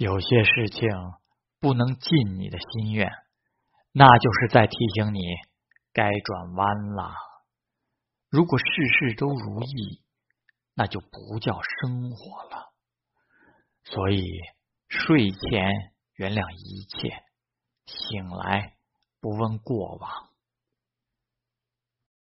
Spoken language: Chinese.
有些事情不能尽你的心愿那就是在提醒你该转弯了。如果事事都如意那就不叫生活了。所以睡前原谅一切醒来不问过往。